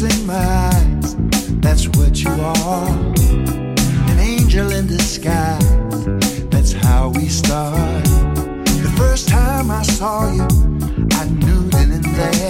tears in my eyes. That's what you are. An angel in disguise. That's how we start. The first time I saw you, I knew then and there.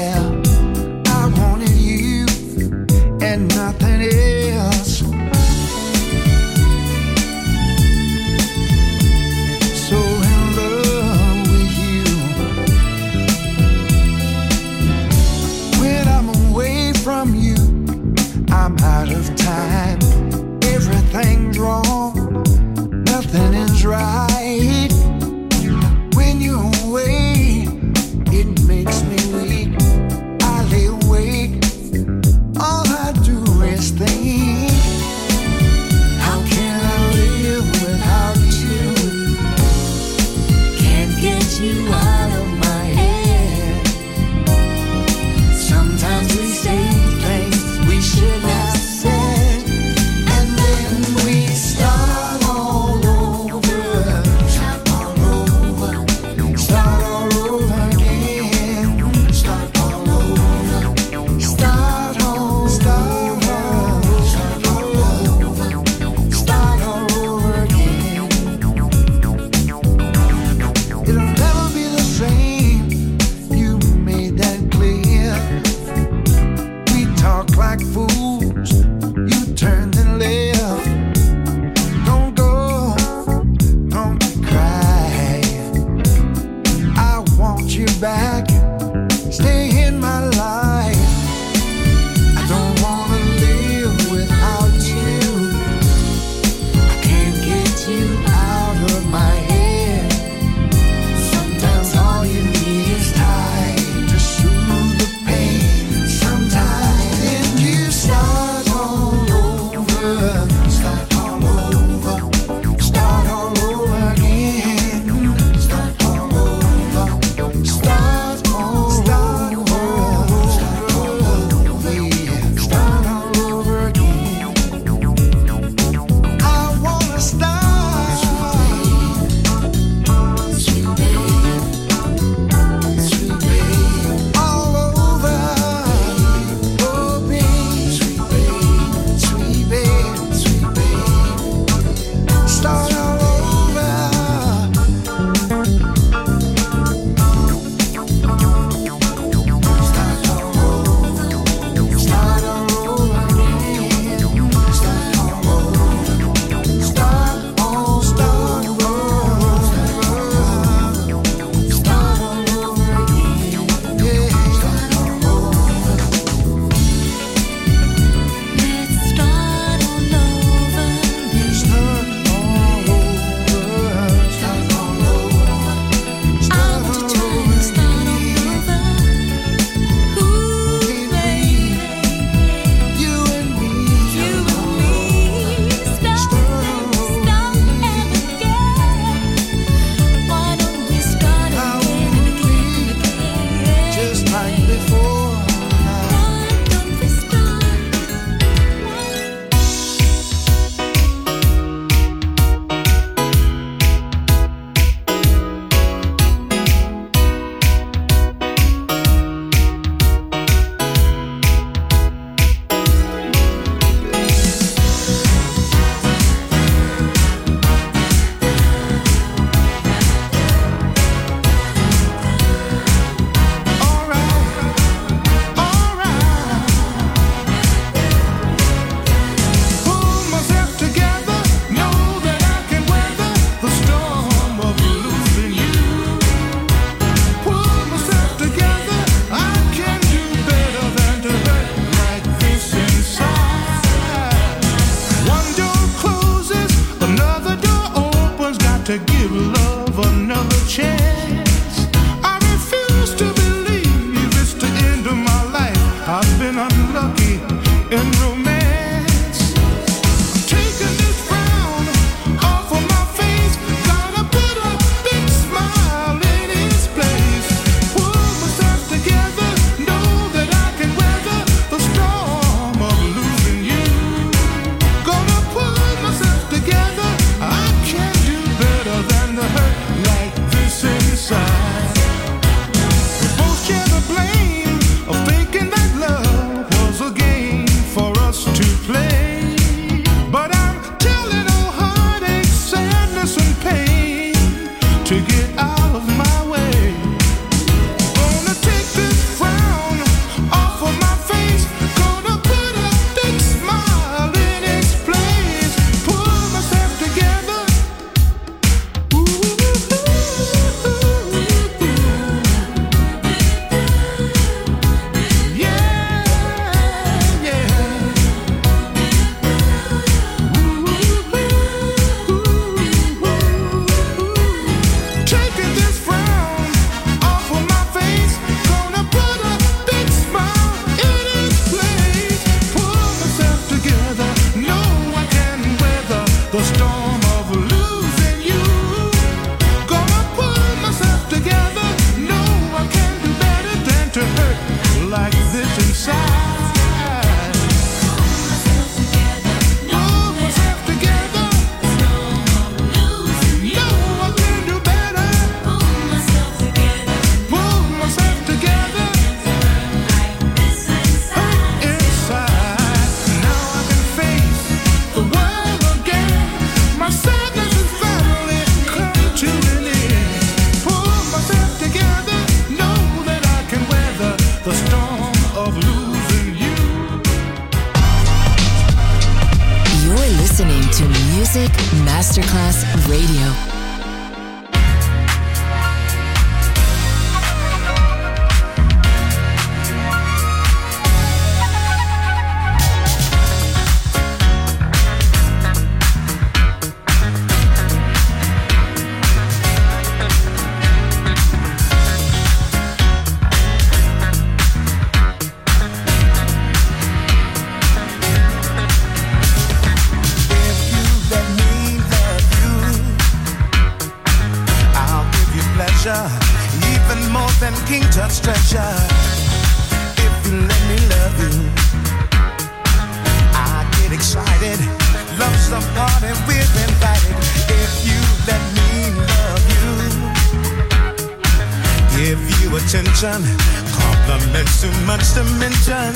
attention. Compliments too much to mention.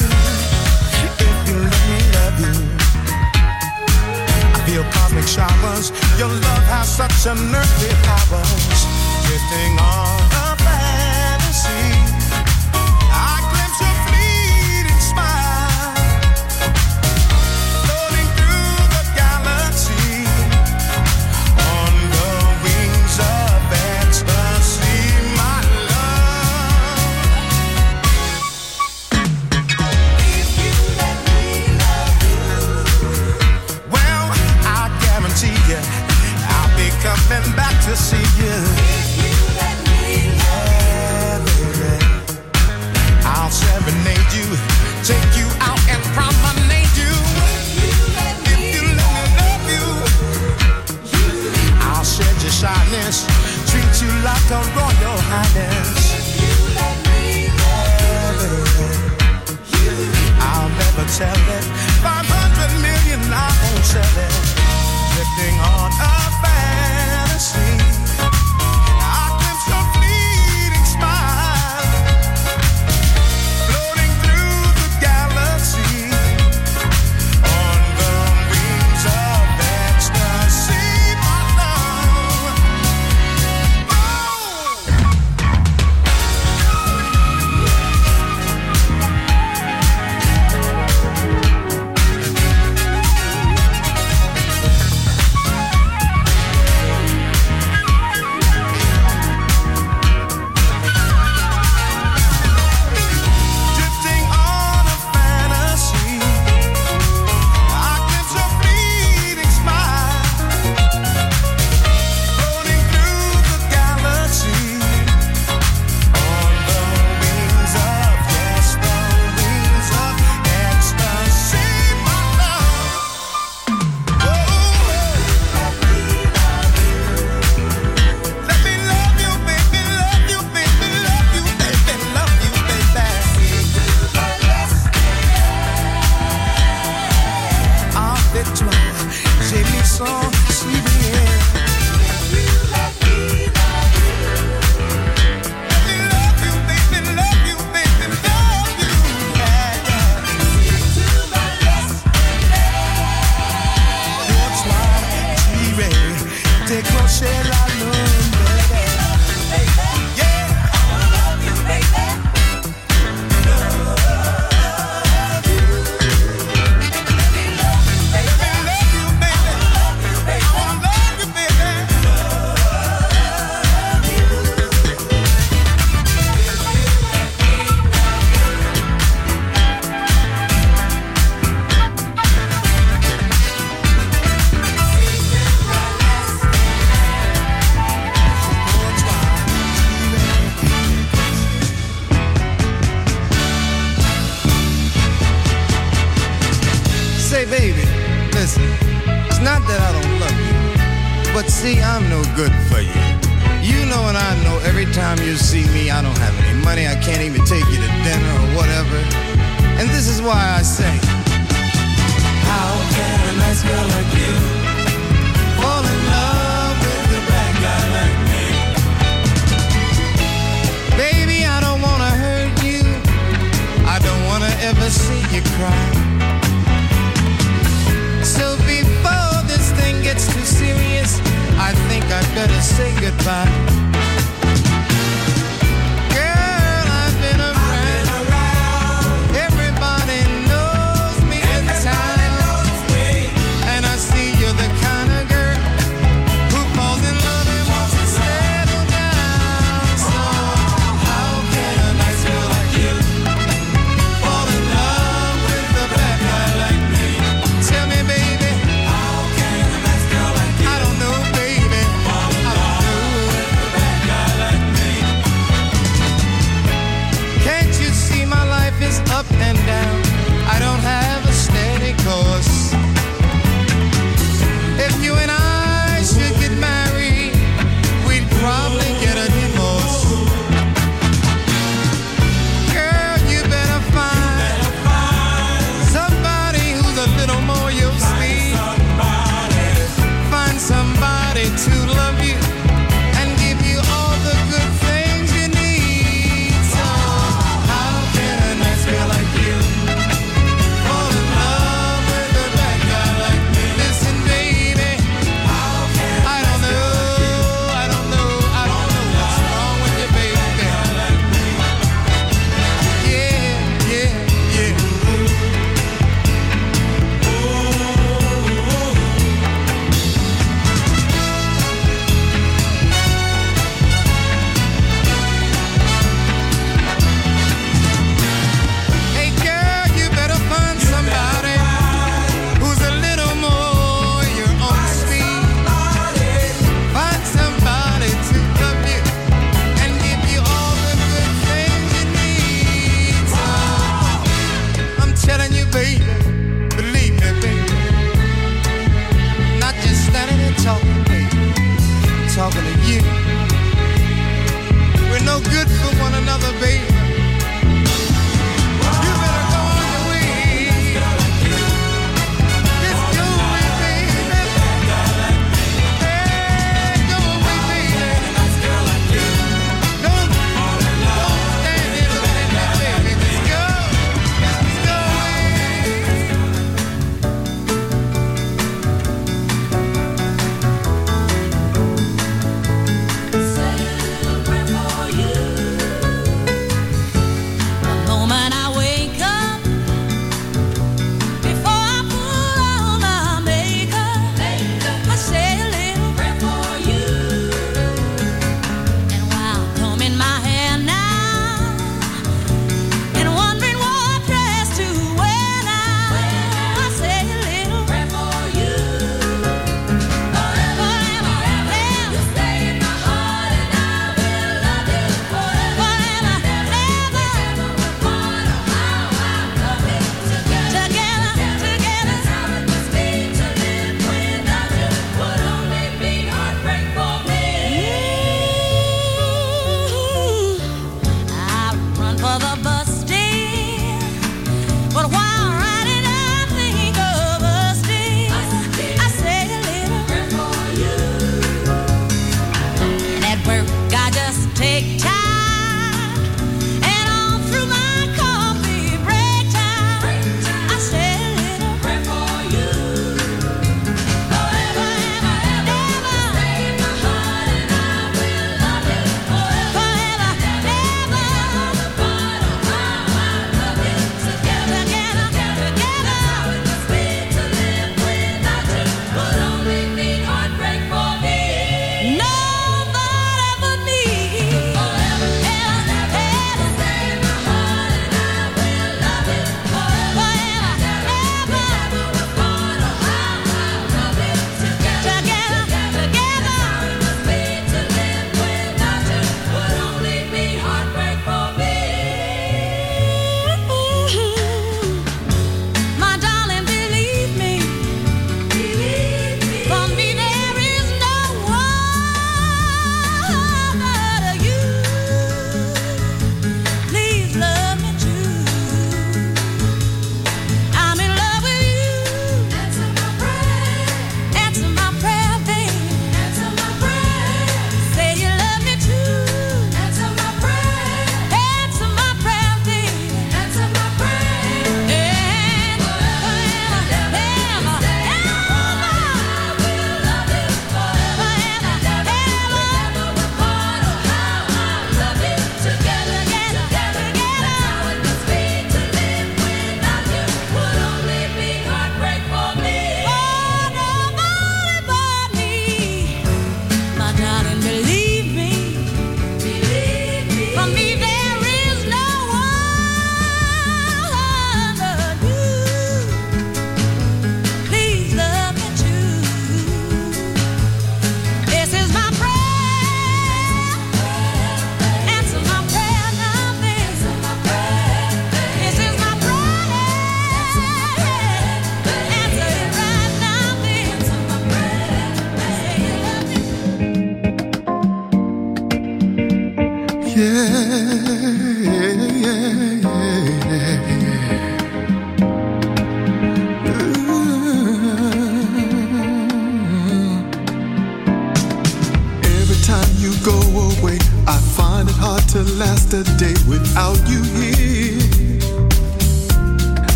If you let me love you, I feel cosmic showers. Your love has such unearthly powers. Drifting on. sell it. 500 million, I won't sell it. Time you see me, I don't have any money, I can't even take you to dinner or whatever. And this is why I say, How can a nice girl like you fall in love with a bad guy like me? Baby, I don't wanna hurt you, I don't wanna ever see you cry. So before this thing gets too serious, I think I'd better say goodbye.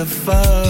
the fun.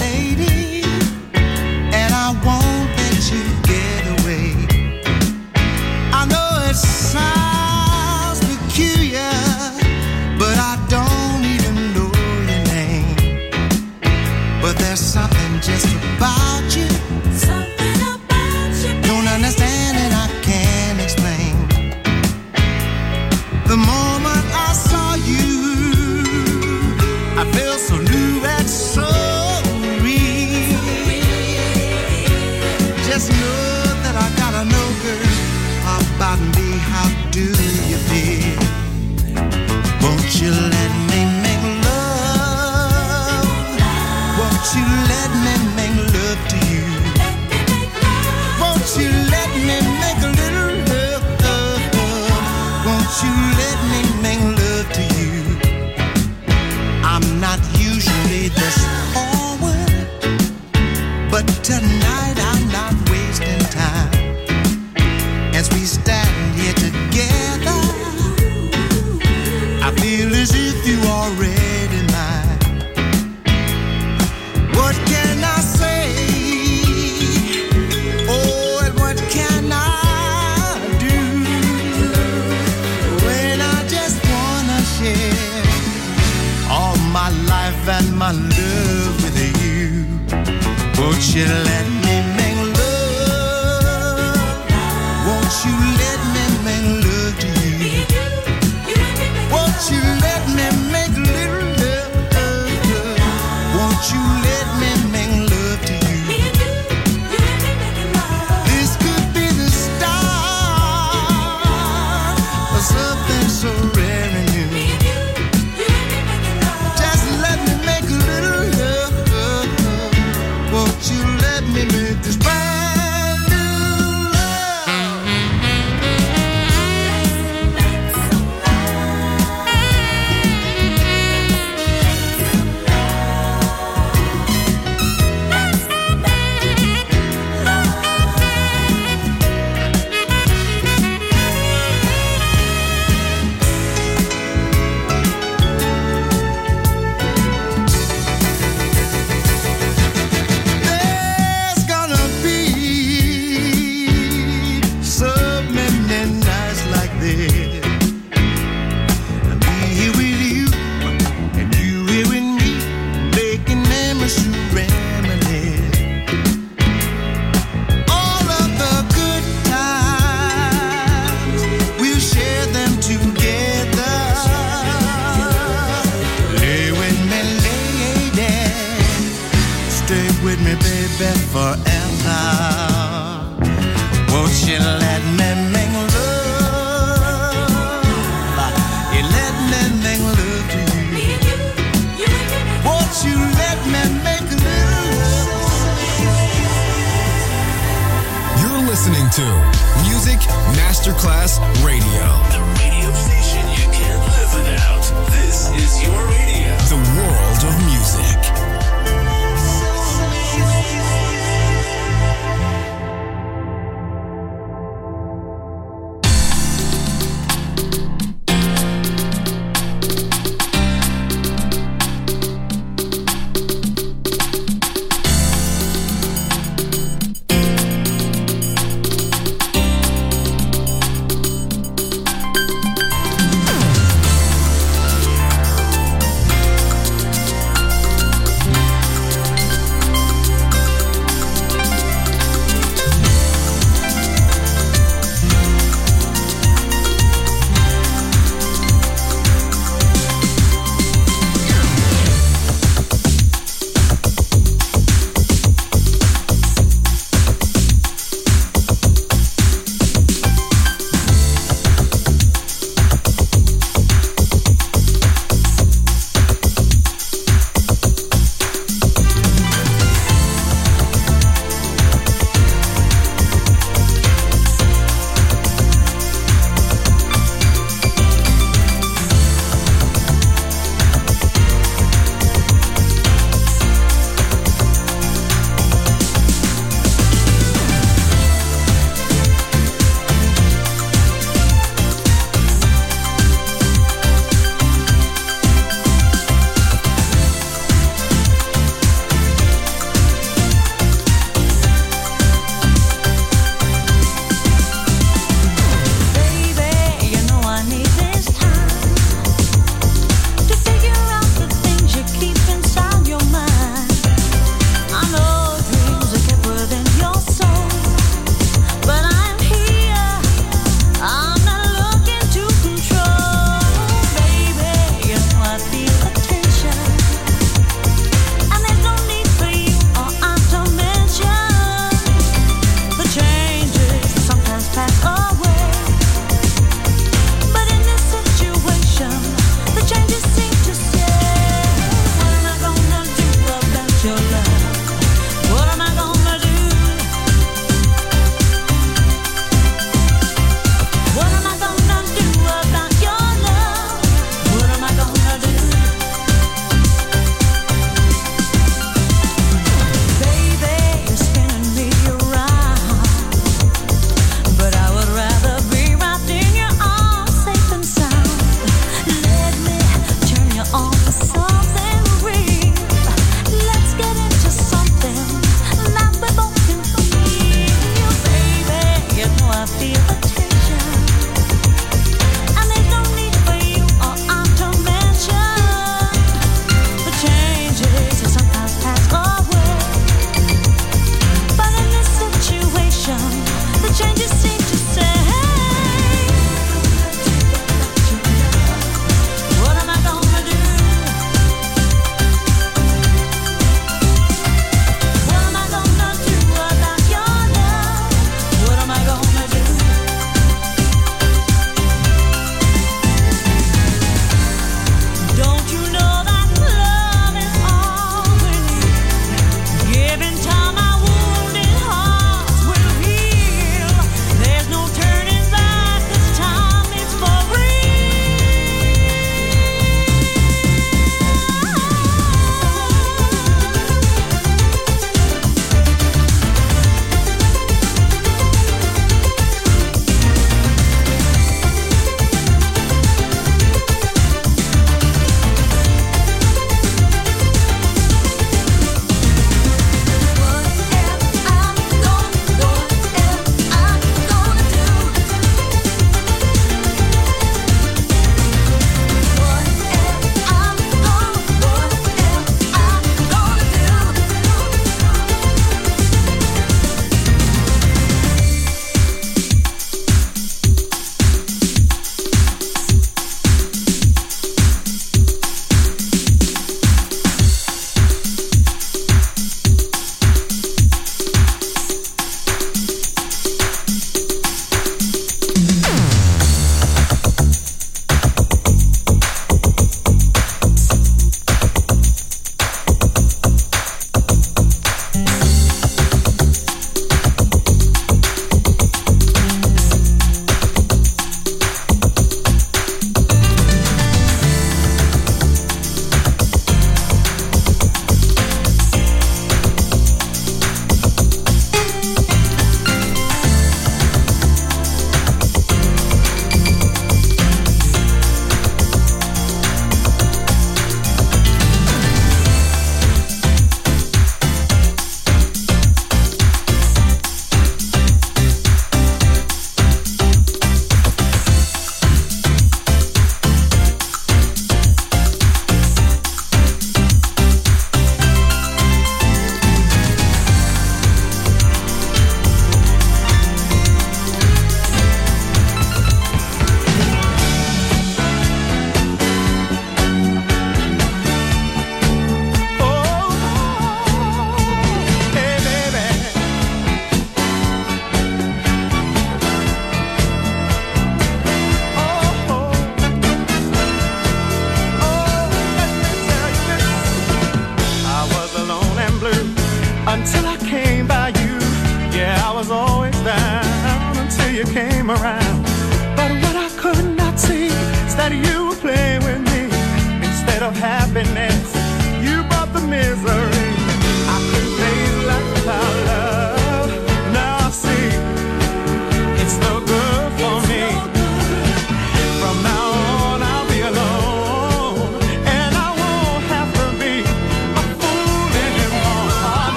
Won't you let me make love to you? Won't you